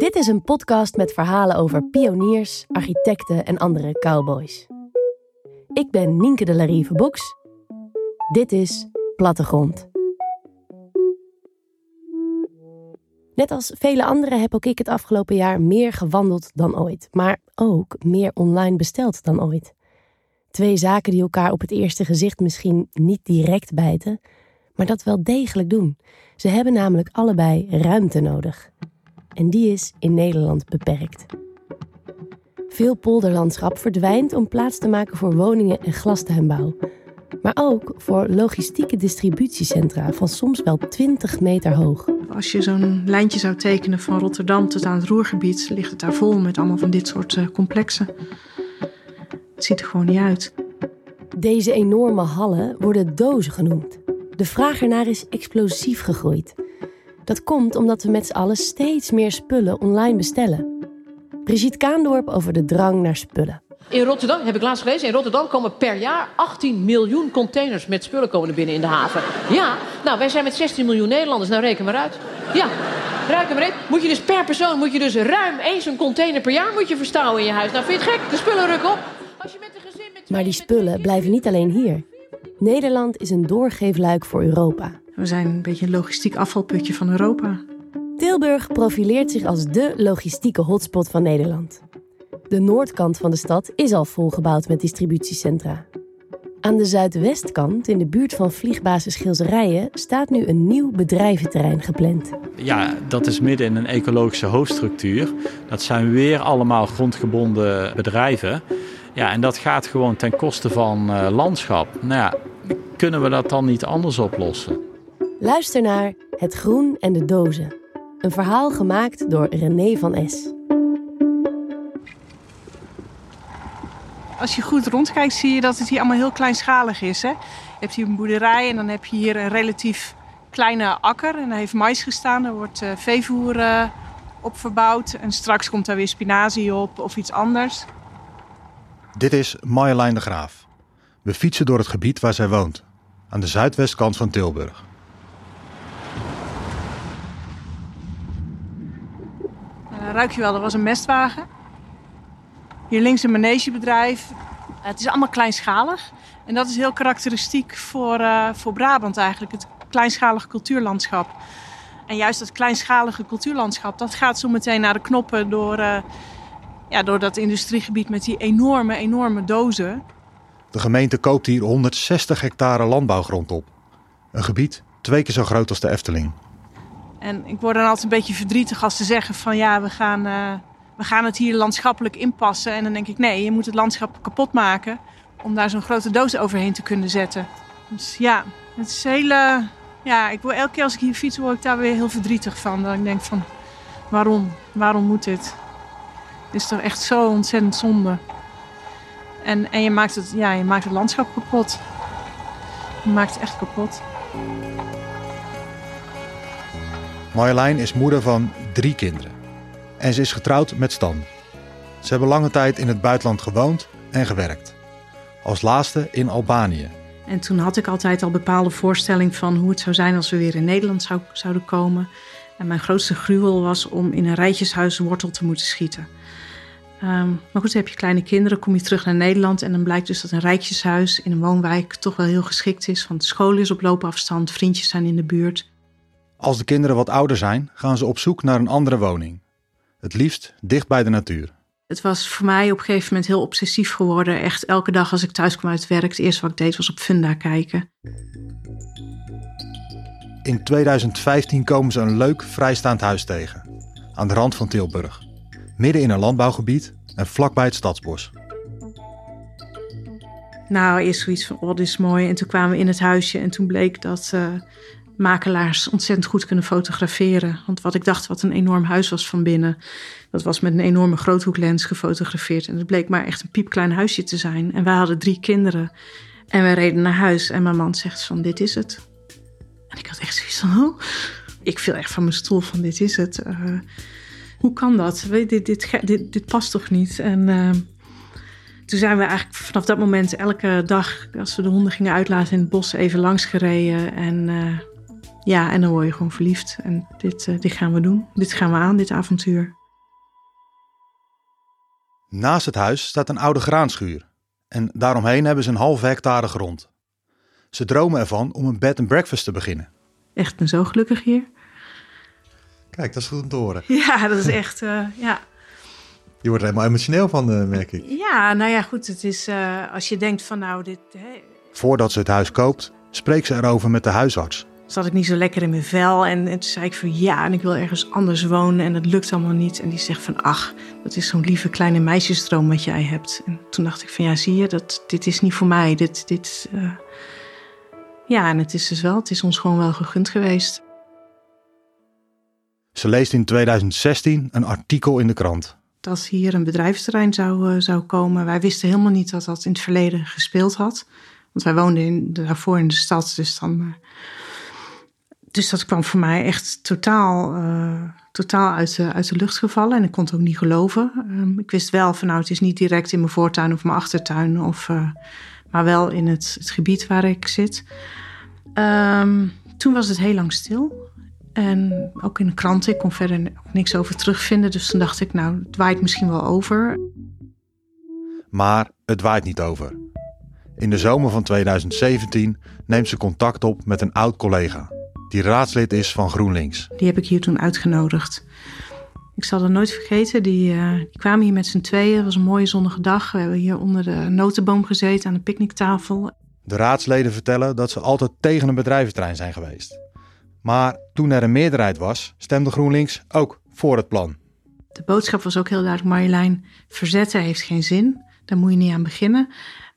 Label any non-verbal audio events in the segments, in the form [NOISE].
Dit is een podcast met verhalen over pioniers, architecten en andere cowboys. Ik ben Nienke de Larive Box. Dit is Plattegrond. Net als vele anderen heb ook ik het afgelopen jaar meer gewandeld dan ooit, maar ook meer online besteld dan ooit. Twee zaken die elkaar op het eerste gezicht misschien niet direct bijten, maar dat wel degelijk doen. Ze hebben namelijk allebei ruimte nodig. En die is in Nederland beperkt. Veel polderlandschap verdwijnt om plaats te maken voor woningen en glastuinbouw. Maar ook voor logistieke distributiecentra van soms wel 20 meter hoog. Als je zo'n lijntje zou tekenen van Rotterdam tot aan het Roergebied, ligt het daar vol met allemaal van dit soort eh, complexen. Het ziet er gewoon niet uit. Deze enorme hallen worden dozen genoemd. De vraag ernaar is explosief gegroeid. Dat komt omdat we met z'n allen steeds meer spullen online bestellen. Brigitte Kaandorp over de drang naar spullen. In Rotterdam, heb ik laatst gelezen, in Rotterdam komen per jaar 18 miljoen containers met spullen komen binnen in de haven. Ja, nou wij zijn met 16 miljoen Nederlanders, nou reken maar uit. Ja, reken maar uit. Moet je dus per persoon, moet je dus ruim eens een container per jaar moet je verstouwen in je huis. Nou vind je het gek, de spullen rukken op. Als je met een gezin met Maar die spullen blijven niet alleen hier. Nederland is een doorgeefluik voor Europa. We zijn een beetje een logistiek afvalputje van Europa. Tilburg profileert zich als dé logistieke hotspot van Nederland. De noordkant van de stad is al volgebouwd met distributiecentra. Aan de zuidwestkant, in de buurt van vliegbasis Gilserijen, staat nu een nieuw bedrijventerrein gepland. Ja, dat is midden in een ecologische hoofdstructuur. Dat zijn weer allemaal grondgebonden bedrijven. Ja, en dat gaat gewoon ten koste van uh, landschap. Nou ja, kunnen we dat dan niet anders oplossen? Luister naar Het Groen en de Dozen. Een verhaal gemaakt door René van S. Als je goed rondkijkt zie je dat het hier allemaal heel kleinschalig is. Hè? Je hebt hier een boerderij en dan heb je hier een relatief kleine akker. En daar heeft mais gestaan, er wordt uh, veevoer uh, op verbouwd. En straks komt daar weer spinazie op of iets anders. Dit is Marjolein de Graaf. We fietsen door het gebied waar zij woont, aan de zuidwestkant van Tilburg. Ruik je wel, er was een mestwagen. Hier links een manegebedrijf. Het is allemaal kleinschalig. En dat is heel karakteristiek voor, uh, voor Brabant eigenlijk, het kleinschalige cultuurlandschap. En juist dat kleinschalige cultuurlandschap, dat gaat zo meteen naar de knoppen door, ja, door dat industriegebied met die enorme, enorme dozen. De gemeente koopt hier 160 hectare landbouwgrond op. Een gebied twee keer zo groot als de Efteling. En ik word dan altijd een beetje verdrietig als ze zeggen van ja, we gaan, uh, we gaan het hier landschappelijk inpassen. En dan denk ik nee, je moet het landschap kapot maken om daar zo'n grote doos overheen te kunnen zetten. Dus ja, het is hele... Ja, ik word, elke keer als ik hier fiets word ik daar weer heel verdrietig van. Dat ik denk van waarom? Waarom moet dit? Het is toch echt zo ontzettend zonde. En, en je, maakt het, ja, je maakt het landschap kapot. Je maakt het echt kapot. Marjolein is moeder van drie kinderen. En ze is getrouwd met Stan. Ze hebben lange tijd in het buitenland gewoond en gewerkt. Als laatste in Albanië. En toen had ik altijd al bepaalde voorstelling van hoe het zou zijn als we weer in Nederland zou, zouden komen. En mijn grootste gruwel was om in een rijtjeshuis wortel te moeten schieten. Um, maar goed, heb je kleine kinderen, kom je terug naar Nederland en dan blijkt dus dat een rijtjeshuis in een woonwijk toch wel heel geschikt is. Want de school is op loopafstand, vriendjes zijn in de buurt. Als de kinderen wat ouder zijn, gaan ze op zoek naar een andere woning. Het liefst dicht bij de natuur. Het was voor mij op een gegeven moment heel obsessief geworden. Echt elke dag als ik thuis kwam uit werk, het eerste wat ik deed was op Funda kijken. In 2015 komen ze een leuk vrijstaand huis tegen. Aan de rand van Tilburg. Midden in een landbouwgebied en vlakbij het stadsbos. Nou, eerst zoiets van, oh, dit is mooi. En toen kwamen we in het huisje en toen bleek dat uh, makelaars ontzettend goed kunnen fotograferen. Want wat ik dacht wat een enorm huis was van binnen, dat was met een enorme groothoeklens gefotografeerd. En het bleek maar echt een piepklein huisje te zijn. En wij hadden drie kinderen. En wij reden naar huis en mijn man zegt van, dit is het. En ik had echt zoiets van, oh. Ik viel echt van mijn stoel van, dit is het. Uh, hoe kan dat? Dit, dit, dit, dit past toch niet? En uh, toen zijn we eigenlijk vanaf dat moment elke dag, als we de honden gingen uitlaten in het bos, even langs gereden. En uh, ja, en dan word je gewoon verliefd. En dit, uh, dit gaan we doen. Dit gaan we aan, dit avontuur. Naast het huis staat een oude graanschuur. En daaromheen hebben ze een half hectare grond. Ze dromen ervan om een bed and breakfast te beginnen. Echt ben zo gelukkig hier. Kijk, dat is goed om te horen. [LAUGHS] Ja, dat is echt, uh, ja. Je wordt er helemaal emotioneel van, uh, merk ik. Ja, nou ja, goed. Het is uh, als je denkt van nou, dit... Hey. Voordat ze het huis koopt, spreekt ze erover met de huisarts. Zat ik niet zo lekker in mijn vel en, en toen zei ik van ja, en ik wil ergens anders wonen en dat lukt allemaal niet. En die zegt van ach, dat is zo'n lieve kleine meisjesdroom wat jij hebt. En toen dacht ik van ja, zie je, dat, dit is niet voor mij. Dit, dit, uh... Ja, en het is dus wel, het is ons gewoon wel gegund geweest. Ze leest in 2016 een artikel in de krant. Dat hier een bedrijfsterrein zou, uh, zou komen. Wij wisten helemaal niet dat dat in het verleden gespeeld had. Want wij woonden in, daarvoor in de stad, dus dan... Uh, dus dat kwam voor mij echt totaal, uh, totaal uit, de, uit de lucht gevallen. En ik kon het ook niet geloven. Um, ik wist wel van nou, het is niet direct in mijn voortuin of mijn achtertuin. Of, uh, maar wel in het, het, gebied waar ik zit. Um, toen was het heel lang stil. En ook in de kranten, ik kon verder niks over terugvinden. Dus toen dacht ik, nou, het waait misschien wel over. Maar het waait niet over. In de zomer van 2017 neemt ze contact op met een oud collega die raadslid is van GroenLinks. Die heb ik hier toen uitgenodigd. Ik zal het nooit vergeten. Die, uh, die kwamen hier met z'n tweeën. Het was een mooie zonnige dag. We hebben hier onder de notenboom gezeten aan de picknicktafel. De raadsleden vertellen dat ze altijd tegen een bedrijventerrein zijn geweest. Maar toen er een meerderheid was, stemde GroenLinks ook voor het plan. De boodschap was ook heel duidelijk, Marjolein. Verzetten heeft geen zin. Daar moet je niet aan beginnen.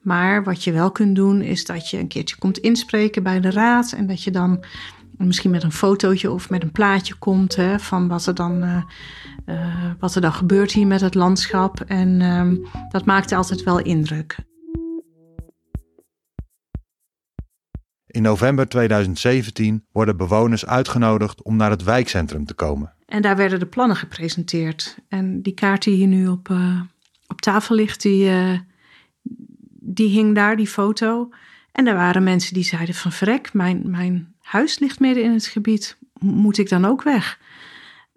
Maar wat je wel kunt doen, is dat je een keertje komt inspreken bij de raad. En dat je dan misschien met een fotootje of met een plaatje komt hè, van wat er, dan, uh, uh, wat er dan gebeurt hier met het landschap. En uh, dat maakte altijd wel indruk. In november 2017 worden bewoners uitgenodigd om naar het wijkcentrum te komen. En daar werden de plannen gepresenteerd. En die kaart die hier nu op, uh, op tafel ligt, die, die hing daar, die foto. En er waren mensen die zeiden van verrek, mijn, mijn huis ligt midden in het gebied. Moet ik dan ook weg?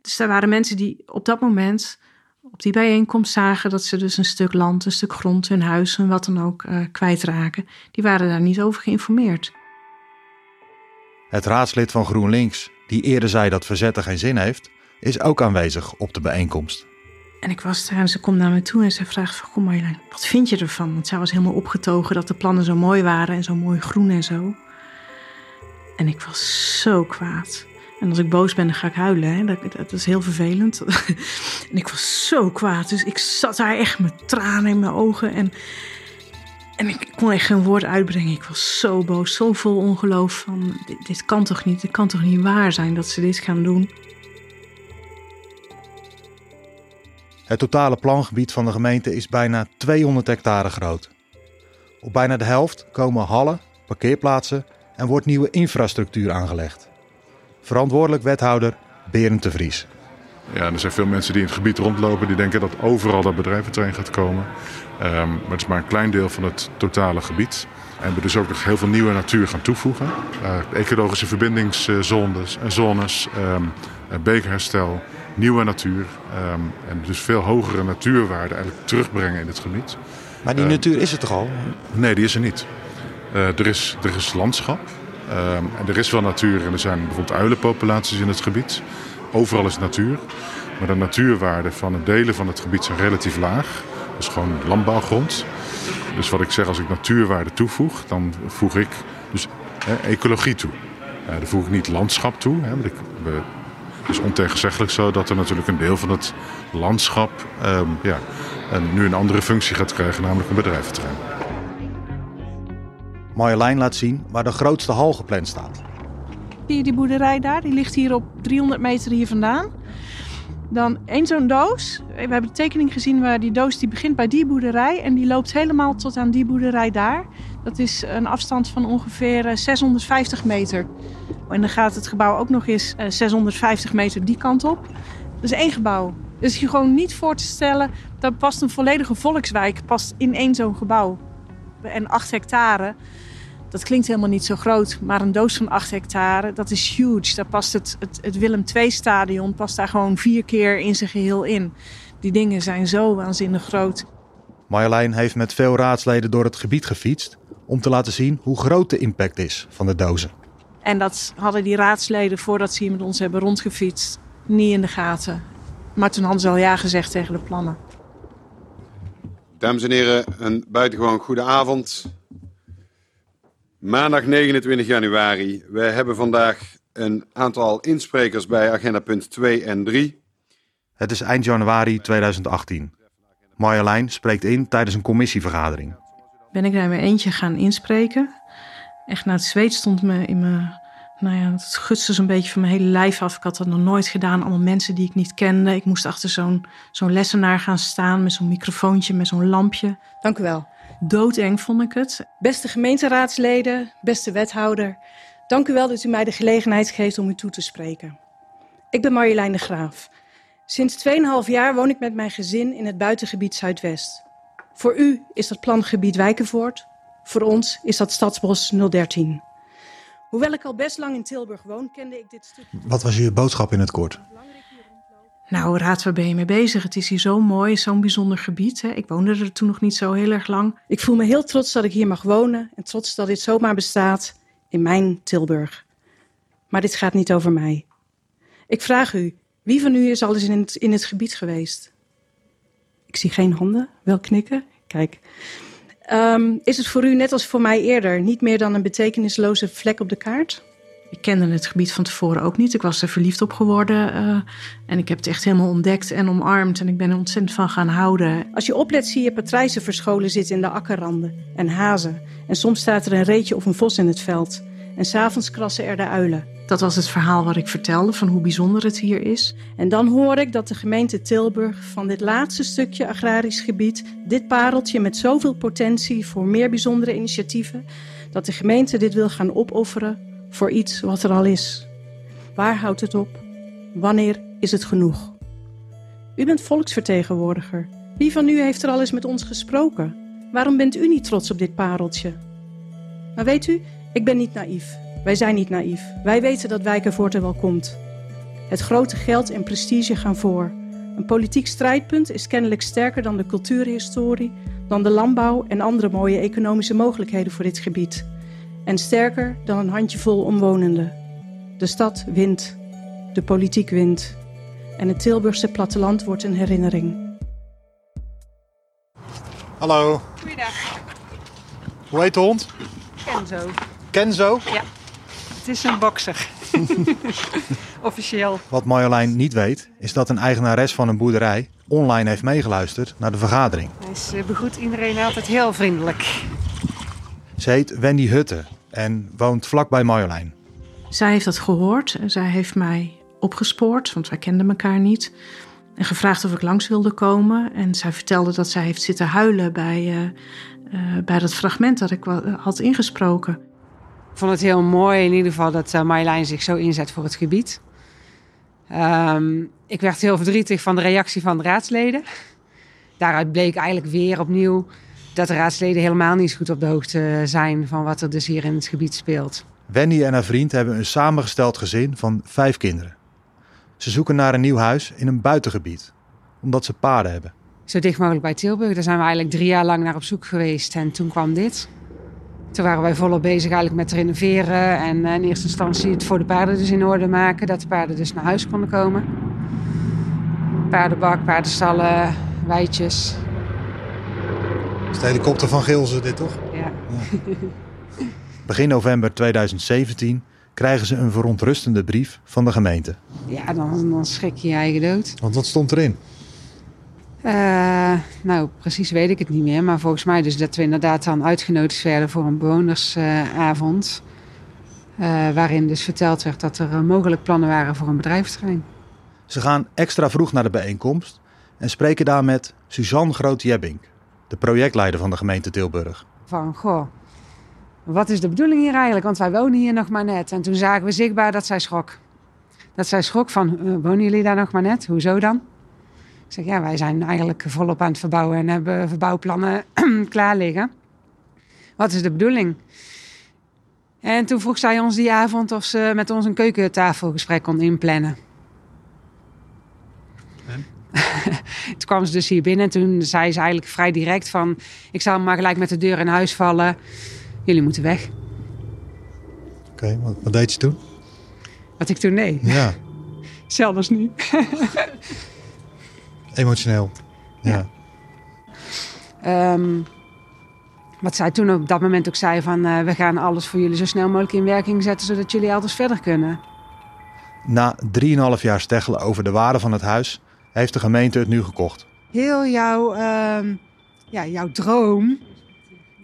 Dus er waren mensen die op dat moment op die bijeenkomst zagen dat ze dus een stuk land, een stuk grond, hun huis en wat dan ook uh, kwijtraken. Die waren daar niet over geïnformeerd. Het raadslid van GroenLinks, die eerder zei dat verzetten geen zin heeft, is ook aanwezig op de bijeenkomst. En ik was daar en ze komt naar me toe en ze vraagt van... Kom Marjolein, wat vind je ervan? Want zij was helemaal opgetogen dat de plannen zo mooi waren en zo mooi groen en zo. En ik was zo kwaad. En als ik boos ben, dan ga ik huilen. Hè? Dat, dat is heel vervelend. [LAUGHS] en ik was zo kwaad. Dus ik zat daar echt met tranen in mijn ogen. En, en ik kon echt geen woord uitbrengen. Ik was zo boos, zo vol ongeloof. Van, dit, dit kan toch niet? Het kan toch niet waar zijn dat ze dit gaan doen? Het totale plangebied van de gemeente is bijna 200 hectare groot. Op bijna de helft komen hallen, parkeerplaatsen en wordt nieuwe infrastructuur aangelegd. Verantwoordelijk wethouder Berend de Vries. Ja, er zijn veel mensen die in het gebied rondlopen die denken dat overal dat bedrijventerrein gaat komen. Um, maar het is maar een klein deel van het totale gebied. En we dus ook nog heel veel nieuwe natuur gaan toevoegen. Uh, ecologische verbindingszones, zones, um, beekherstel, nieuwe natuur. Um, en dus veel hogere natuurwaarden eigenlijk terugbrengen in het gebied. Maar die natuur is er toch al? Nee, die is er niet. Uh, er, is, er is landschap. Um, en er is wel natuur en er zijn bijvoorbeeld uilenpopulaties in het gebied. Overal is natuur. Maar de natuurwaarden van een delen van het gebied zijn relatief laag. Dat is gewoon landbouwgrond. Dus wat ik zeg, als ik natuurwaarde toevoeg, dan voeg ik dus hè, ecologie toe. Dan voeg ik niet landschap toe. Hè, want ik, het is ontegenzeggelijk zo dat er natuurlijk een deel van het landschap um, ja, nu een andere functie gaat krijgen, namelijk een bedrijventerrein. Marjolein laat zien waar de grootste hal gepland staat. Zie je die boerderij daar? Die ligt hier op 300 meter hier vandaan. Dan één zo'n doos. We hebben de tekening gezien waar die doos die begint bij die boerderij. En die loopt helemaal tot aan die boerderij daar. Dat is een afstand van ongeveer 650 meter. En dan gaat het gebouw ook nog eens 650 meter die kant op. Dat is één gebouw. Dus je gewoon niet voor te stellen, dat past een volledige volkswijk past in één zo'n gebouw. En 8 hectare, dat klinkt helemaal niet zo groot, maar een doos van 8 hectare, dat is huge. Daar past het, het, het Willem II-stadion past daar gewoon vier keer in zijn geheel in. Die dingen zijn zo waanzinnig groot. Marjolein heeft met veel raadsleden door het gebied gefietst om te laten zien hoe groot de impact is van de dozen. En dat hadden die raadsleden, voordat ze hier met ons hebben rondgefietst, niet in de gaten. Maar toen hadden ze al ja gezegd tegen de plannen. Dames en heren, een buitengewoon goede avond. Maandag 29 januari. We hebben vandaag een aantal insprekers bij agenda punt 2 en 3. Het is eind januari 2018. Marjolein spreekt in tijdens een commissievergadering. Ben ik daar in mijn eentje gaan inspreken. Echt, nou, het zweet stond me in mijn... Nou ja, het gutste zo'n beetje van mijn hele lijf af. Ik had dat nog nooit gedaan. Allemaal mensen die ik niet kende. Ik moest achter zo'n zo'n lessenaar gaan staan met zo'n microfoontje, met zo'n lampje. Dank u wel. Doodeng vond ik het. Beste gemeenteraadsleden, beste wethouder. Dank u wel dat u mij de gelegenheid geeft om u toe te spreken. Ik ben Marjolein de Graaf. Sinds 2,5 jaar woon ik met mijn gezin in het buitengebied Zuidwest. Voor u is dat plangebied Wijkenvoort. Voor ons is dat Stadsbos 013. Hoewel ik al best lang in Tilburg woon, kende ik dit stuk. Wat was je boodschap in het kort? Nou, Raad, waar ben je mee bezig? Het is hier zo mooi, zo'n bijzonder gebied. Hè? Ik woonde er toen nog niet zo heel erg lang. Ik voel me heel trots dat ik hier mag wonen en trots dat dit zomaar bestaat in mijn Tilburg. Maar dit gaat niet over mij. Ik vraag u, wie van u is al eens in het, in het gebied geweest? Ik zie geen handen, wel knikken. Kijk. Um, is het voor u net als voor mij eerder niet meer dan een betekenisloze vlek op de kaart? Ik kende het gebied van tevoren ook niet. Ik was er verliefd op geworden. Uh, en ik heb het echt helemaal ontdekt en omarmd. En ik ben er ontzettend van gaan houden. Als je oplet zie je patrijzen verscholen zitten in de akkerranden. En hazen. En soms staat er een reetje of een vos in het veld. En s'avonds krassen er de uilen. Dat was het verhaal wat ik vertelde van hoe bijzonder het hier is. En dan hoor ik dat de gemeente Tilburg van dit laatste stukje agrarisch gebied, dit pareltje met zoveel potentie voor meer bijzondere initiatieven, dat de gemeente dit wil gaan opofferen voor iets wat er al is. Waar houdt het op? Wanneer is het genoeg? U bent volksvertegenwoordiger. Wie van u heeft er al eens met ons gesproken? Waarom bent u niet trots op dit pareltje? Maar weet u, ik ben niet naïef. Wij zijn niet naïef. Wij weten dat Wijkenvoort er wel komt. Het grote geld en prestige gaan voor. Een politiek strijdpunt is kennelijk sterker dan de cultuurhistorie, dan de landbouw en andere mooie economische mogelijkheden voor dit gebied. En sterker dan een handjevol omwonenden. De stad wint, de politiek wint. En het Tilburgse platteland wordt een herinnering. Hallo. Goeiedag. Hoe heet de hond? Kenzo. Kenzo? Ja. Het is een bokser. [LAUGHS] Officieel. Wat Marjolein niet weet, is dat een eigenares van een boerderij online heeft meegeluisterd naar de vergadering. Hij is, uh, begroet iedereen altijd heel vriendelijk. Ze heet Wendy Hutte en woont vlakbij Marjolein. Zij heeft dat gehoord en zij heeft mij opgespoord, want wij kenden elkaar niet. En gevraagd of ik langs wilde komen. En zij vertelde dat zij heeft zitten huilen bij, uh, uh, bij dat fragment dat ik had ingesproken. Ik vond het heel mooi in ieder geval dat uh, Marjolein zich zo inzet voor het gebied. Um, ik werd heel verdrietig van de reactie van de raadsleden. Daaruit bleek eigenlijk weer opnieuw dat de raadsleden helemaal niet goed op de hoogte zijn van wat er dus hier in het gebied speelt. Wendy en haar vriend hebben een samengesteld gezin van vijf kinderen. Ze zoeken naar een nieuw huis in een buitengebied, omdat ze paarden hebben. Zo dicht mogelijk bij Tilburg. Daar zijn we eigenlijk drie jaar lang naar op zoek geweest en toen kwam dit. Toen waren wij volop bezig eigenlijk met renoveren en in eerste instantie het voor de paarden dus in orde maken. Dat de paarden dus naar huis konden komen. Paardenbak, paardenstallen, weidjes. Dat is de helikopter van Gilze dit toch? Ja. ja. [LAUGHS] Begin november 2017 krijgen ze een verontrustende brief van de gemeente. Ja, dan, dan schrik je je eigen dood. Want wat stond erin? Uh, nou, precies weet ik het niet meer. Maar volgens mij dus dat we inderdaad dan uitgenodigd werden voor een bewonersavond. Uh, waarin dus verteld werd dat er mogelijk plannen waren voor een bedrijventerrein. Ze gaan extra vroeg naar de bijeenkomst en spreken daar met Suzanne Groot-Jebbing, de projectleider van de gemeente Tilburg. Van, goh, wat is de bedoeling hier eigenlijk? Want wij wonen hier nog maar net. En toen zagen we zichtbaar dat zij schrok. Dat zij schrok van, wonen jullie daar nog maar net? Hoezo dan? Ik zeg, ja, wij zijn eigenlijk volop aan het verbouwen en hebben verbouwplannen [CLEARS THROAT] klaar liggen. Wat is de bedoeling? En toen vroeg zij ons die avond of ze met ons een keukentafelgesprek kon inplannen. [LAUGHS] Toen kwam ze dus hier binnen en toen zei ze eigenlijk vrij direct van... ik zal maar gelijk met de deur in huis vallen. Jullie moeten weg. Oké, wat, wat deed je toen? Wat ik toen deed. Ja, [LAUGHS] Zelfs nu. [LAUGHS] emotioneel. Ja. Ehm, wat zij toen op dat moment ook zei van... eh, we gaan alles voor jullie zo snel mogelijk in werking zetten... zodat jullie altijd verder kunnen. Na 3,5 jaar steggelen over de waarde van het huis, heeft de gemeente het nu gekocht. Heel jouw, ehm, ja, jouw droom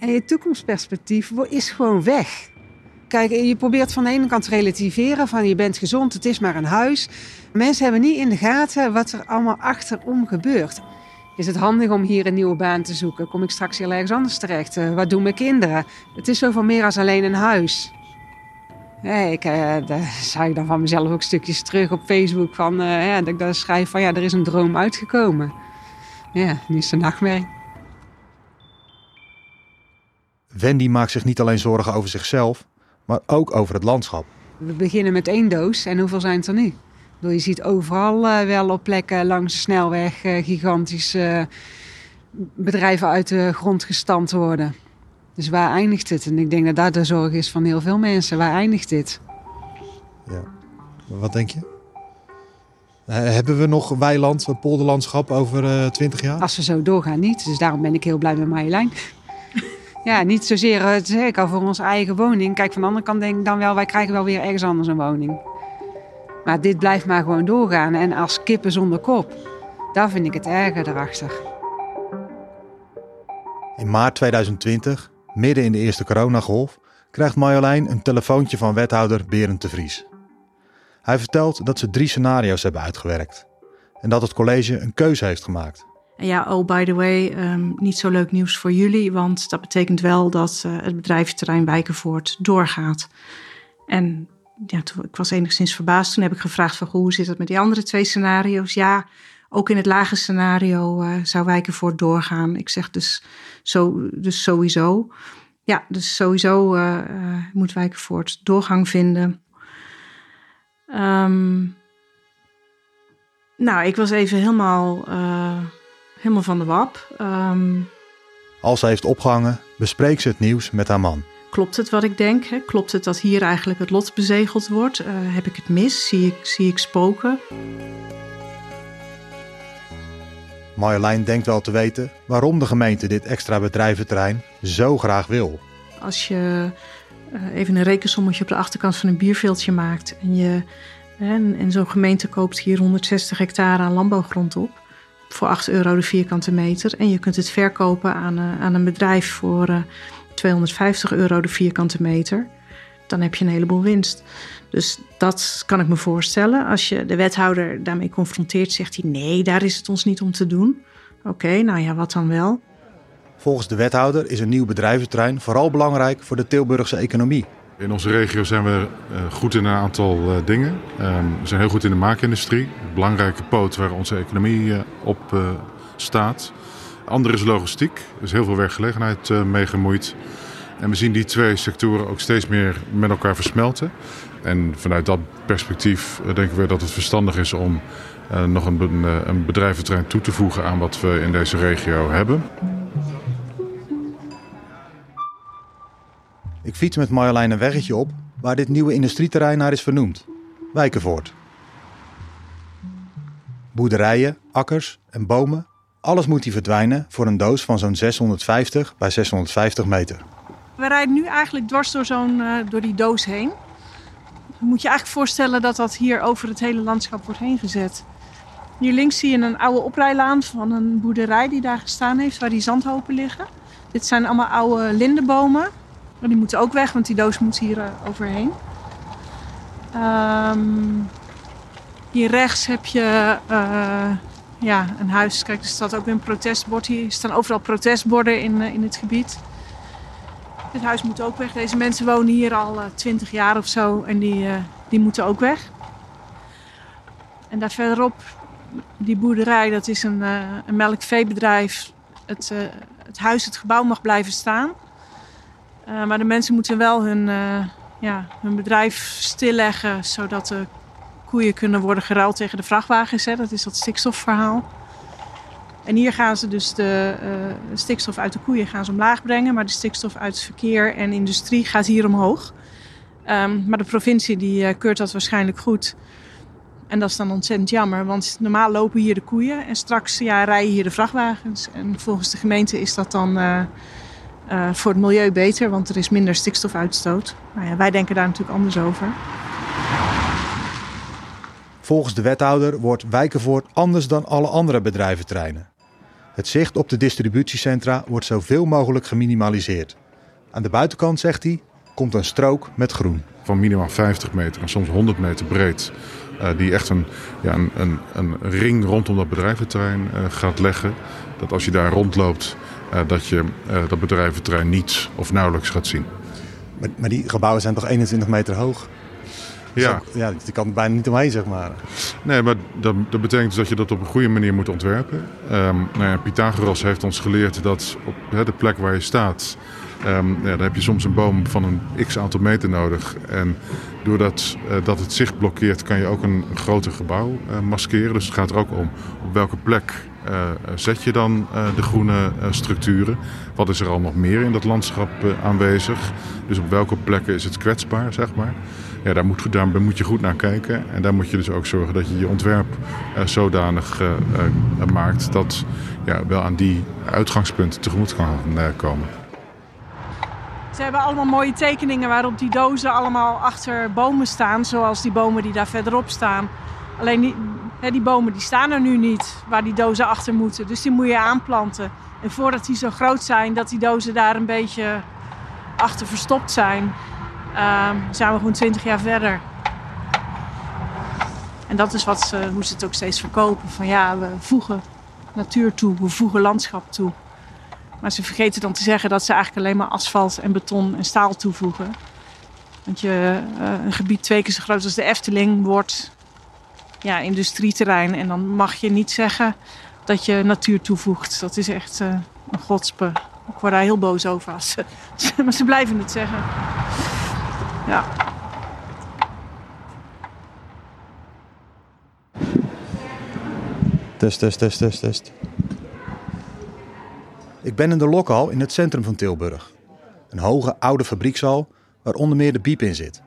en je toekomstperspectief is gewoon weg. Kijk, je probeert van de ene kant te relativeren van je bent gezond, het is maar een huis. Mensen hebben niet in de gaten wat er allemaal achterom gebeurt. Is het handig om hier een nieuwe baan te zoeken? Kom ik straks heel ergens anders terecht? Eh, wat doen mijn kinderen? Het is zoveel meer als alleen een huis. Ja, ik, eh, daar zag ik dan van mezelf ook stukjes terug op Facebook van, eh, dat ik daar schrijf van ja, er is een droom uitgekomen. Ja, nu is een nachtmerrie. Wendy maakt zich niet alleen zorgen over zichzelf, maar ook over het landschap. We beginnen met één doos en hoeveel zijn het er nu? Je ziet overal eh, wel op plekken langs de snelweg eh, gigantische eh, bedrijven uit de grond gestampt worden. Dus waar eindigt het? En ik denk dat dat de zorg is van heel veel mensen. Waar eindigt dit? Ja. Wat denk je? Hebben we nog weiland, polderlandschap over 20 jaar? Als we zo doorgaan niet. Dus daarom ben ik heel blij met Marjolein. Ja, niet zozeer, eh, het ik al, voor onze eigen woning. Kijk, van de andere kant denk ik dan wel, wij krijgen wel weer ergens anders een woning. Maar dit blijft maar gewoon doorgaan. En als kippen zonder kop, daar vind ik het erger erachter. In maart 2020, midden in de eerste coronagolf, krijgt Marjolein een telefoontje van wethouder Berend de Vries. Hij vertelt dat ze drie scenario's hebben uitgewerkt en dat het college een keuze heeft gemaakt. En ja, oh by the way, ehm, niet zo leuk nieuws voor jullie, want dat betekent wel dat eh, het bedrijventerrein Wijkenvoort doorgaat. En ja, ik was enigszins verbaasd. Toen heb ik gevraagd van, hoe zit het met die andere twee scenario's? Ja, ook in het lage scenario eh, zou Wijkenvoort doorgaan. Ik zeg dus, zo, dus sowieso. Ja, dus sowieso eh, moet Wijkenvoort doorgang vinden. Ehm, nou, ik was even helemaal, helemaal van de wap. Ehm, Als ze heeft opgehangen, bespreekt ze het nieuws met haar man. klopt het wat ik denk? Hè? Klopt het dat hier eigenlijk het lot bezegeld wordt? Eh, heb ik het mis? Zie ik, zie ik spoken? Marjolein denkt wel te weten waarom de gemeente dit extra bedrijventerrein zo graag wil. Als je eh, even een rekensommetje op de achterkant van een bierveeltje maakt... en, je, en, en zo'n gemeente koopt hier 160 hectare aan landbouwgrond op... voor 8 euro de vierkante meter... en je kunt het verkopen aan, eh, aan een bedrijf voor eh, 250 euro de vierkante meter... dan heb je een heleboel winst. Dus dat kan ik me voorstellen. Als je de wethouder daarmee confronteert, zegt hij... nee, daar is het ons niet om te doen. Oké, nou ja, wat dan wel? Volgens de wethouder is een nieuw bedrijventerrein vooral belangrijk voor de Tilburgse economie. In onze regio zijn we eh, goed in een aantal eh, dingen. Ehm, we zijn heel goed in de maakindustrie. Een belangrijke poot waar onze economie eh, op staat. Andere is logistiek. Er is heel veel werkgelegenheid mee gemoeid. En we zien die twee sectoren ook steeds meer met elkaar versmelten. En vanuit dat perspectief denken we dat het verstandig is om nog een, be- een bedrijventerrein toe te voegen aan wat we in deze regio hebben. Ik fiets met Marjolein een weggetje op waar dit nieuwe industrieterrein naar is vernoemd. Wijkenvoort. Boerderijen, akkers en bomen, alles moet hier verdwijnen voor een doos van zo'n 650 bij 650 meter. We rijden nu eigenlijk dwars door, zo'n, eh, door die doos heen. Moet je eigenlijk voorstellen dat dat hier over het hele landschap wordt heen gezet. Hier links zie je een oude oprijlaan van een boerderij die daar gestaan heeft, waar die zandhopen liggen. Dit zijn allemaal oude lindenbomen. Maar die moeten ook weg, want die doos moet hier eh, overheen. Ehm, hier rechts heb je eh, ja, een huis. Kijk, er staat ook weer een protestbord. Hier staan overal protestborden in, eh, in het gebied. Dit huis moet ook weg. Deze mensen wonen hier al twintig jaar of zo en die, die moeten ook weg. En daar verderop, die boerderij, dat is een, een melkveebedrijf. Het, het huis, het gebouw mag blijven staan. Eh, maar de mensen moeten wel hun, eh, ja, hun bedrijf stilleggen, zodat de koeien kunnen worden geruild tegen de vrachtwagens. Hè. Dat is dat stikstofverhaal. En hier gaan ze dus de uh, stikstof uit de koeien gaan ze omlaag brengen, maar de stikstof uit het verkeer en industrie gaat hier omhoog. Um, maar de provincie die keurt dat waarschijnlijk goed. En dat is dan ontzettend jammer, want normaal lopen hier de koeien en straks ja, rijden hier de vrachtwagens. En volgens de gemeente is dat dan uh, voor het milieu beter, want er is minder stikstofuitstoot. Nou ja, wij denken daar natuurlijk anders over. Volgens de wethouder wordt Wijkenvoort anders dan alle andere bedrijventerreinen. Het zicht op de distributiecentra wordt zoveel mogelijk geminimaliseerd. Aan de buitenkant, zegt hij, komt een strook met groen. Van minimaal 50 meter en soms 100 meter breed. Uh, die echt een, ja, een, een, een, ring rondom dat bedrijventerrein uh, gaat leggen. Dat als je daar rondloopt, dat je dat bedrijventerrein niet of nauwelijks gaat zien. Maar, maar die gebouwen zijn toch 21 meter hoog? Ja. Ook, ja, die kan bijna niet omheen, zeg maar. Nee, maar dat, dat betekent dus dat je dat op een goede manier moet ontwerpen. Um, nou ja, Pythagoras heeft ons geleerd dat op de plek waar je staat... Um, ja, dan heb je soms een boom van een x aantal meter nodig. En doordat uh, dat het zicht blokkeert, kan je ook een, groter gebouw uh, maskeren. Dus het gaat er ook om op welke plek zet je dan de groene structuren. Wat is er al nog meer in dat landschap aanwezig? Dus op welke plekken is het kwetsbaar, zeg maar. Ja, daar, moet, moet je goed naar kijken. En daar moet je dus ook zorgen dat je je ontwerp zodanig maakt... dat ja, wel aan die uitgangspunten tegemoet kan komen. Ze hebben allemaal mooie tekeningen waarop die dozen allemaal achter bomen staan. Zoals die bomen die daar verderop staan. Alleen die, die bomen die staan er nu niet waar die dozen achter moeten. Dus die moet je aanplanten. En voordat die zo groot zijn dat die dozen daar een beetje achter verstopt zijn... Uh, zijn we gewoon 20 jaar verder. En dat is wat ze, hoe ze het ook steeds verkopen. Van ja, we voegen natuur toe, we voegen landschap toe. Maar ze vergeten dan te zeggen dat ze eigenlijk alleen maar asfalt en beton en staal toevoegen. Want je, uh, een gebied twee keer zo groot als de Efteling wordt ja, industrieterrein. En dan mag je niet zeggen dat je natuur toevoegt. Dat is echt uh, een godspe. Ik word daar heel boos over. Als [LAUGHS] maar ze blijven het zeggen. Ja. Test, test, test, test, test. Ik ben in de lokhal in het centrum van Tilburg. Een hoge oude fabriekshal waar onder meer de biep in zit.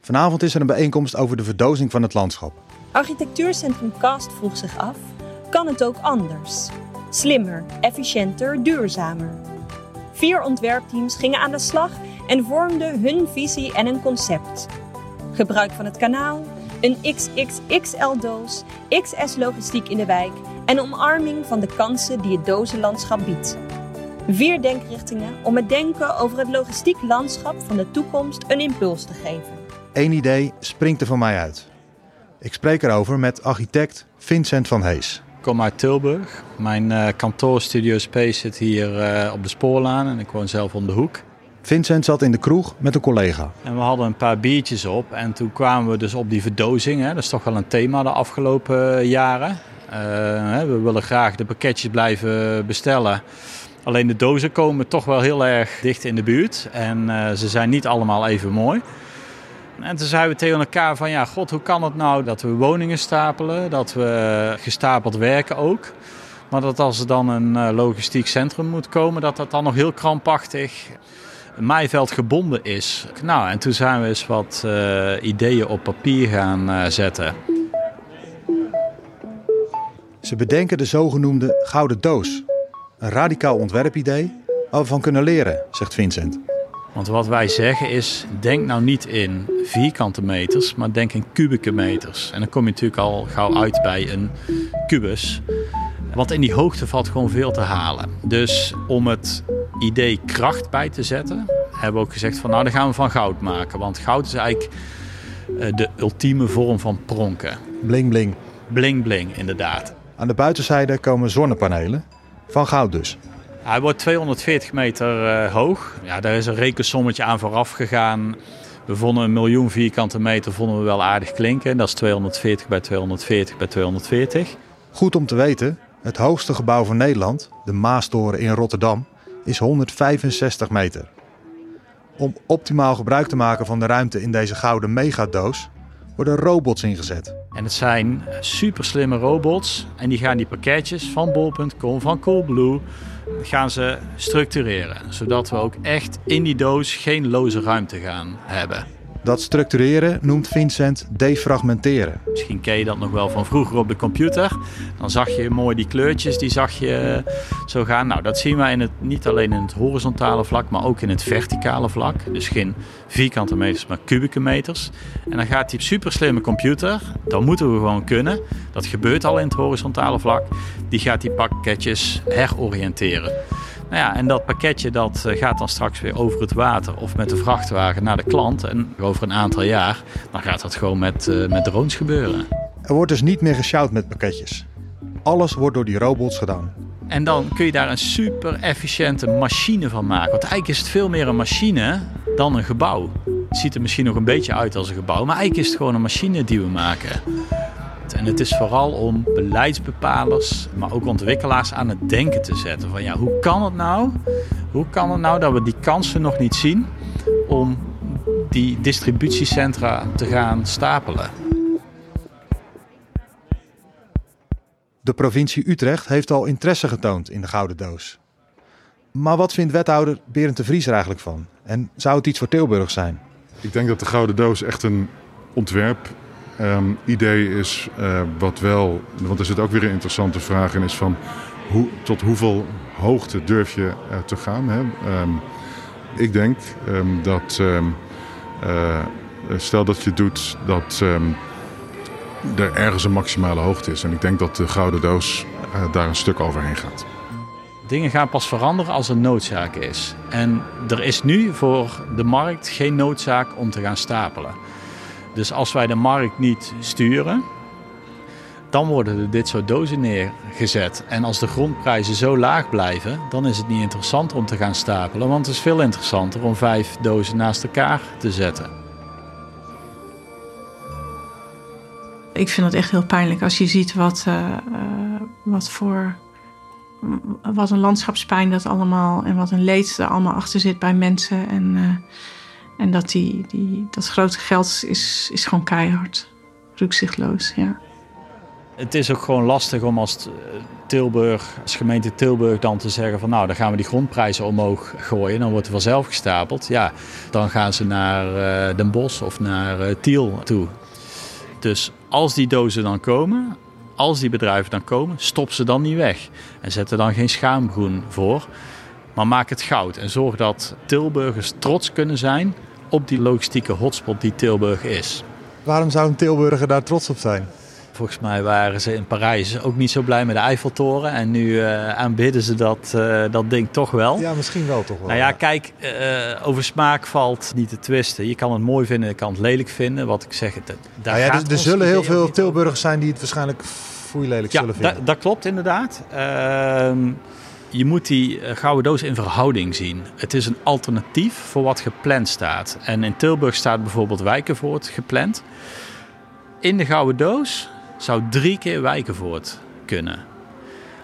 Vanavond is er een bijeenkomst over de verdozing van het landschap. Architectuurcentrum Cast vroeg zich af: kan het ook anders? Slimmer, efficiënter, duurzamer. Vier ontwerpteams gingen aan de slag en vormden hun visie en een concept. Gebruik van het kanaal, een XXXL-doos, XS-logistiek in de wijk en omarming van de kansen die het dozenlandschap biedt. Vier denkrichtingen om het denken over het logistiek landschap van de toekomst een impuls te geven. Eén idee springt er van mij uit. Ik spreek erover met architect Vincent van Hees. Ik kom uit Tilburg. Mijn uh, kantoor Studio Space zit hier uh, op de spoorlaan en ik woon zelf om de hoek. Vincent zat in de kroeg met een collega. En we hadden een paar biertjes op en toen kwamen we dus op die verdozing. Hè. Dat is toch wel een thema de afgelopen jaren. Uh, we willen graag de pakketjes blijven bestellen. Alleen de dozen komen toch wel heel erg dicht in de buurt. En uh, ze zijn niet allemaal even mooi. En toen zeiden we tegen elkaar van ja, god, hoe kan het nou dat we woningen stapelen, dat we gestapeld werken ook. Maar dat als er dan een uh, logistiek centrum moet komen, dat dat dan nog heel krampachtig maaiveld gebonden is. Nou, en toen zijn we eens wat uh, ideeën op papier gaan uh, zetten. Ze bedenken de zogenoemde gouden doos. Een radicaal ontwerpidee van kunnen leren, zegt Vincent. Want wat wij zeggen is, denk nou niet in vierkante meters, maar denk in kubieke meters. En dan kom je natuurlijk al gauw uit bij een kubus. Want in die hoogte valt gewoon veel te halen. Dus om het idee kracht bij te zetten, hebben we ook gezegd van nou, dan gaan we van goud maken. Want goud is eigenlijk de ultieme vorm van pronken. Bling bling. Bling bling, inderdaad. Aan de buitenzijde komen zonnepanelen, van goud dus. Hij wordt 240 meter uh, hoog. Ja, daar is een rekensommetje aan vooraf gegaan. We vonden een miljoen vierkante meter vonden we wel aardig klinken. Dat is 240 bij 240 bij 240. Goed om te weten, het hoogste gebouw van Nederland, de Maastoren in Rotterdam, is 165 meter. Om optimaal gebruik te maken van de ruimte in deze gouden megadoos, worden robots ingezet. En het zijn super slimme robots. En die gaan die pakketjes van bol.com, van Coolblue, gaan ze structureren. Zodat we ook echt in die doos geen loze ruimte gaan hebben. Dat structureren noemt Vincent defragmenteren. Misschien ken je dat nog wel van vroeger op de computer. Dan zag je mooi die kleurtjes, die zag je eh, zo gaan. Nou, dat zien wij in het, niet alleen in het horizontale vlak, maar ook in het verticale vlak. Dus geen vierkante meters, maar kubieke meters. En dan gaat die superslimme computer, dat moeten we gewoon kunnen. Dat gebeurt al in het horizontale vlak. Die gaat die pakketjes heroriënteren. Nou ja, en dat pakketje dat eh, gaat dan straks weer over het water of met de vrachtwagen naar de klant. En over een aantal jaar, dan gaat dat gewoon met, uh, met drones gebeuren. Er wordt dus niet meer gesjouwd met pakketjes. Alles wordt door die robots gedaan. En dan kun je daar een super efficiënte machine van maken. Want eigenlijk is het veel meer een machine dan een gebouw. Het ziet er misschien nog een beetje uit als een gebouw, maar eigenlijk is het gewoon een machine die we maken. En het is vooral om beleidsbepalers, maar ook ontwikkelaars aan het denken te zetten. Van ja, hoe kan het nou? Hoe kan het nou dat we die kansen nog niet zien om die distributiecentra te gaan stapelen? De provincie Utrecht heeft al interesse getoond in de gouden doos. Maar wat vindt wethouder Berend de Vries er eigenlijk van? En zou het iets voor Tilburg zijn? Ik denk dat de gouden doos echt een ontwerp Um, idee is uh, wat wel, want er zit ook weer een interessante vraag in, is van hoe, tot hoeveel hoogte durf je te gaan. Hè? Um, ik denk um, dat, uh, stel dat je doet dat er ergens een maximale hoogte is. En ik denk dat de gouden doos daar een stuk overheen gaat. Dingen gaan pas veranderen als er noodzaak is. En er is nu voor de markt geen noodzaak om te gaan stapelen. Dus als wij de markt niet sturen, dan worden er dit soort dozen neergezet. En als de grondprijzen zo laag blijven, dan is het niet interessant om te gaan stapelen. Want het is veel interessanter om vijf dozen naast elkaar te zetten. Ik vind het echt heel pijnlijk als je ziet wat, uh, uh, wat voor. Wat een landschapspijn dat allemaal en wat een leed er allemaal achter zit bij mensen. En uh, en dat, die, die, dat grote geld is, is gewoon keihard. Rukzichtloos, ja. Het is ook gewoon lastig om als eh, Tilburg, als gemeente Tilburg dan te zeggen van nou, dan gaan we die grondprijzen omhoog gooien. Dan wordt er vanzelf gestapeld. Ja, dan gaan ze naar uh, Den Bosch of naar uh, Tiel toe. Dus als die dozen dan komen, als die bedrijven dan komen, stop ze dan niet weg. En zet er dan geen schaamgroen voor. Maar maak het goud en zorg dat Tilburgers trots kunnen zijn op die logistieke hotspot die Tilburg is. Waarom zou een Tilburger daar trots op zijn? Volgens mij waren ze in Parijs ook niet zo blij met de Eiffeltoren. En nu uh, aanbidden ze dat, uh, dat ding toch wel. Ja, misschien wel toch wel. Nou ja, kijk, uh, over smaak valt niet te twisten. Je kan het mooi vinden, je kan het lelijk vinden. Wat ik zeg, het, daar nou ja, er, er zullen heel veel Tilburgers zijn die het waarschijnlijk foeilelijk ja, zullen vinden. Ja, dat klopt inderdaad. Ehm, je moet die eh, gouden doos in verhouding zien. Het is een alternatief voor wat gepland staat. En in Tilburg staat bijvoorbeeld Wijkenvoort gepland. In de gouden doos zou drie keer Wijkenvoort kunnen.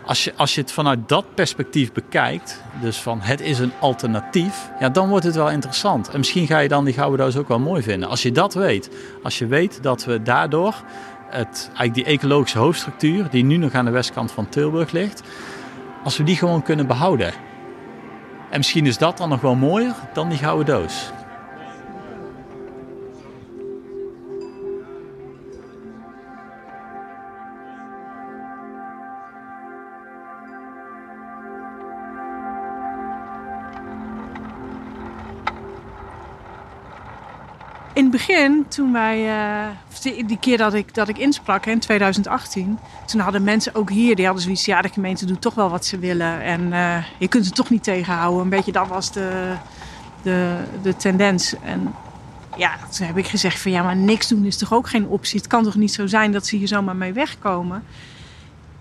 Als je, als je het vanuit dat perspectief bekijkt, dus van het is een alternatief, ja, dan wordt het wel interessant. En misschien ga je dan die gouden doos ook wel mooi vinden. Als je dat weet, als je weet dat we daardoor het, eigenlijk die ecologische hoofdstructuur, die nu nog aan de westkant van Tilburg ligt, als we die gewoon kunnen behouden. En misschien is dat dan nog wel mooier dan die gouden doos. Het begin, toen wij, uh, die keer dat ik, dat ik insprak in 2018, toen hadden mensen ook hier, die hadden zoiets, ja, de gemeente doet toch wel wat ze willen en uh, je kunt het toch niet tegenhouden. Een beetje dat was de, de, de tendens. En ja, toen heb ik gezegd van ja, maar niks doen is toch ook geen optie. Het kan toch niet zo zijn dat ze hier zomaar mee wegkomen.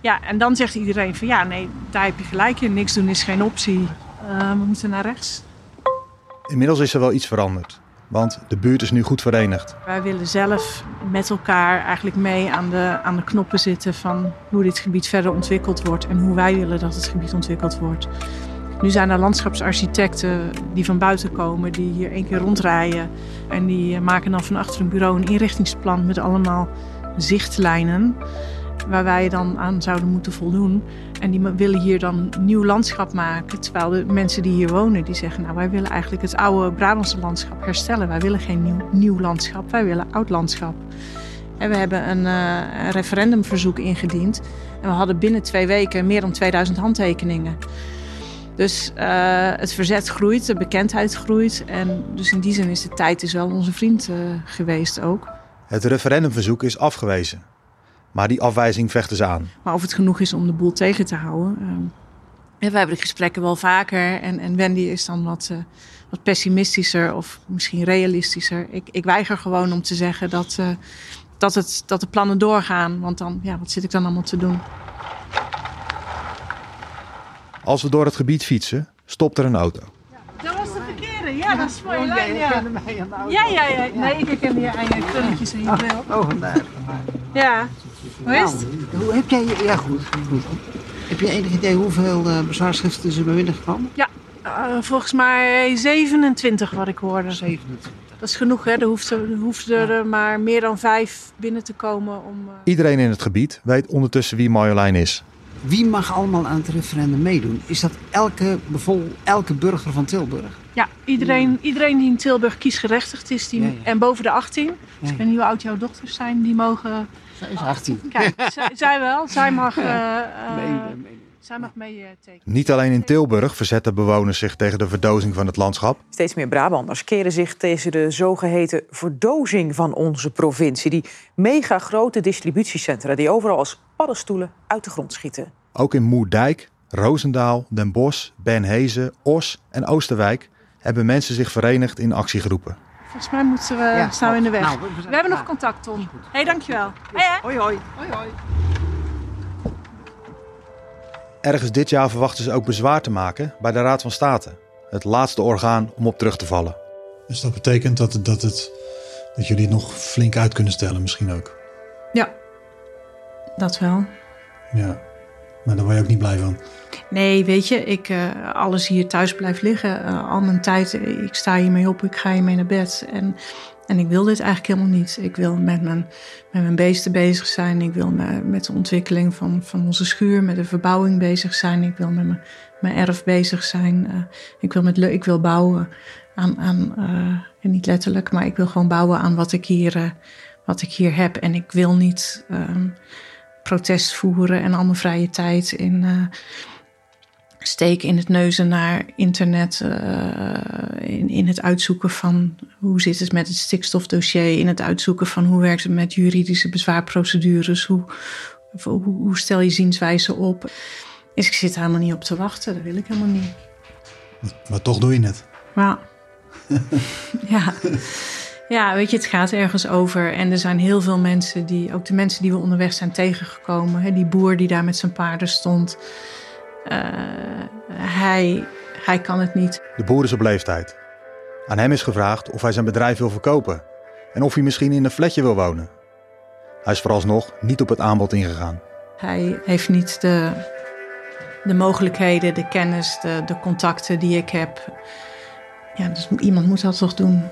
Ja, en dan zegt iedereen van ja, nee, daar heb je gelijk in. Niks doen is geen optie. Uh, we moeten naar rechts. Inmiddels is er wel iets veranderd. Want de buurt is nu goed verenigd. Wij willen zelf met elkaar eigenlijk mee aan de, aan de knoppen zitten van hoe dit gebied verder ontwikkeld wordt en hoe wij willen dat het gebied ontwikkeld wordt. Nu zijn er landschapsarchitecten die van buiten komen, die hier één keer rondrijden. En die maken dan van achter een bureau een inrichtingsplan met allemaal zichtlijnen. Waar wij dan aan zouden moeten voldoen. En die willen hier dan nieuw landschap maken. Terwijl de mensen die hier wonen, die zeggen... nou, wij willen eigenlijk het oude Brabantse landschap herstellen. Wij willen geen nieuw, nieuw landschap, wij willen oud landschap. En we hebben een, een referendumverzoek ingediend. En we hadden binnen twee weken meer dan 2000 handtekeningen. Dus uh, het verzet groeit, de bekendheid groeit. En dus in die zin is de tijd is wel onze vriend uh, geweest ook. Het referendumverzoek is afgewezen. Maar die afwijzing vechten ze aan. Maar of het genoeg is om de boel tegen te houden. Uh, we hebben de gesprekken wel vaker. En, en Wendy is dan wat, wat pessimistischer of misschien realistischer. Ik, ik weiger gewoon om te zeggen dat, dat, het, dat de plannen doorgaan. Want dan, ja, wat zit ik dan allemaal te doen? Als we door het gebied fietsen, stopt er een auto. Dat was de verkeerde, ja, dat is mooie lijn. Ja. ja, ja, ja. Nee, ik herkende je aan je krulletjes en je bril. Oh, vandaar. Ja. Hoe is het? Nou, hoe heb jij... Ja, goed. goed. Heb je enig idee hoeveel uh, bezwaarschriften ze bij binnengekomen? Ja, uh, volgens mij 27 wat ik hoorde. 27. Dat is genoeg, hè? Er hoefden hoeft er ja. maar meer dan vijf binnen te komen om... Uh... Iedereen in het gebied weet ondertussen wie Marjolein is. Wie mag allemaal aan het referendum meedoen? Is dat elke, elke burger van Tilburg? Ja, iedereen, iedereen die in Tilburg kiesgerechtigd is die, ja, ja. en boven de 18. Dus ik weet niet hoe oud jouw dochters zijn, die mogen... Zij is 18. Kijk, [LAUGHS] zij, zij, wel. Zij mag... Uh, uh, zij mag meetekenen. Niet alleen in Tilburg verzetten bewoners zich tegen de verdozing van het landschap. Steeds meer Brabanders keren zich tegen de zogeheten verdozing van onze provincie. Die mega grote distributiecentra die overal als paddenstoelen uit de grond schieten. Ook in Moerdijk, Roosendaal, Den Bosch, Benhezen, Os en Oosterwijk hebben mensen zich verenigd in actiegroepen. Volgens mij moeten we, ja, staan we in de weg. Nou, we, we, hebben nog contact, Tom. Hé, hey, dankjewel. Hey, hè? Hoi, hoi. hoi, hoi. Ergens dit jaar verwachten ze ook bezwaar te maken bij de Raad van State. Het laatste orgaan om op terug te vallen. Dus dat betekent dat, dat, het, dat jullie het nog flink uit kunnen stellen misschien ook? Ja, dat wel. Ja, maar daar word je ook niet blij van. Nee, weet je, ik uh, alles hier thuis blijft liggen. Uh, al mijn tijd, ik sta hiermee op, ik ga hiermee naar bed. En, en ik wil dit eigenlijk helemaal niet. Ik wil met mijn, met mijn beesten bezig zijn. Ik wil met, met de ontwikkeling van, van onze schuur, met de verbouwing bezig zijn. Ik wil met mijn, mijn erf bezig zijn. Ik, wil met, ik wil bouwen aan, aan niet letterlijk, maar ik wil gewoon bouwen aan wat ik hier, wat ik hier heb. En ik wil niet um, protest voeren en al mijn vrije tijd in steken in het neuzen naar internet, uh, in, in het uitzoeken van hoe zit het met het stikstofdossier, in het uitzoeken van hoe werkt het met juridische bezwaarprocedures, hoe, hoe, hoe stel je zienswijze op. Dus ik zit helemaal niet op te wachten, dat wil ik helemaal niet. Maar, maar toch doe je het. Maar, [LAUGHS] ja. Ja, weet je, het gaat ergens over. En er zijn heel veel mensen die, ook de mensen die we onderweg zijn tegengekomen. Hè, die boer die daar met zijn paarden stond. Uh, hij, hij kan het niet. De boer is op leeftijd. Aan hem is gevraagd of hij zijn bedrijf wil verkopen en of hij misschien in een flatje wil wonen. Hij is vooralsnog niet op het aanbod ingegaan. Hij heeft niet de, de mogelijkheden, de kennis, de, de contacten die ik heb. Ja, dus iemand moet dat toch doen.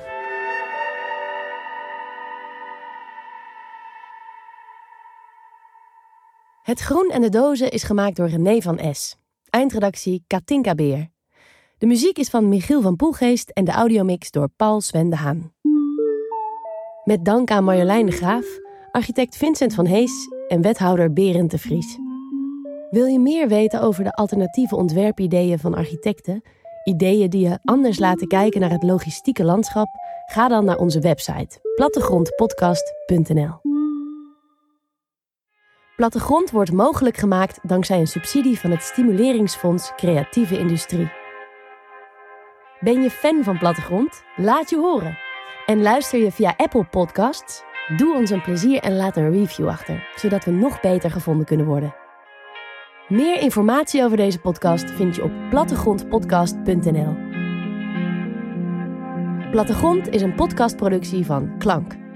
Het Groen en de Dozen is gemaakt door René van S. Eindredactie Katinka Beer. De muziek is van Michiel van Poelgeest en de audiomix door Paul Sven de Haan. Met dank aan Marjolein de Graaf, architect Vincent van Hees en wethouder Berend de Vries. Wil je meer weten over de alternatieve ontwerpideeën van architecten, ideeën die je anders laten kijken naar het logistieke landschap? Ga dan naar onze website plattegrondpodcast.nl. Plattegrond wordt mogelijk gemaakt dankzij een subsidie van het Stimuleringsfonds Creatieve Industrie. Ben je fan van Plattegrond? Laat je horen. En luister je via Apple Podcasts? Doe ons een plezier en laat een review achter, zodat we nog beter gevonden kunnen worden. Meer informatie over deze podcast vind je op plattegrondpodcast.nl. Plattegrond is een podcastproductie van Klank.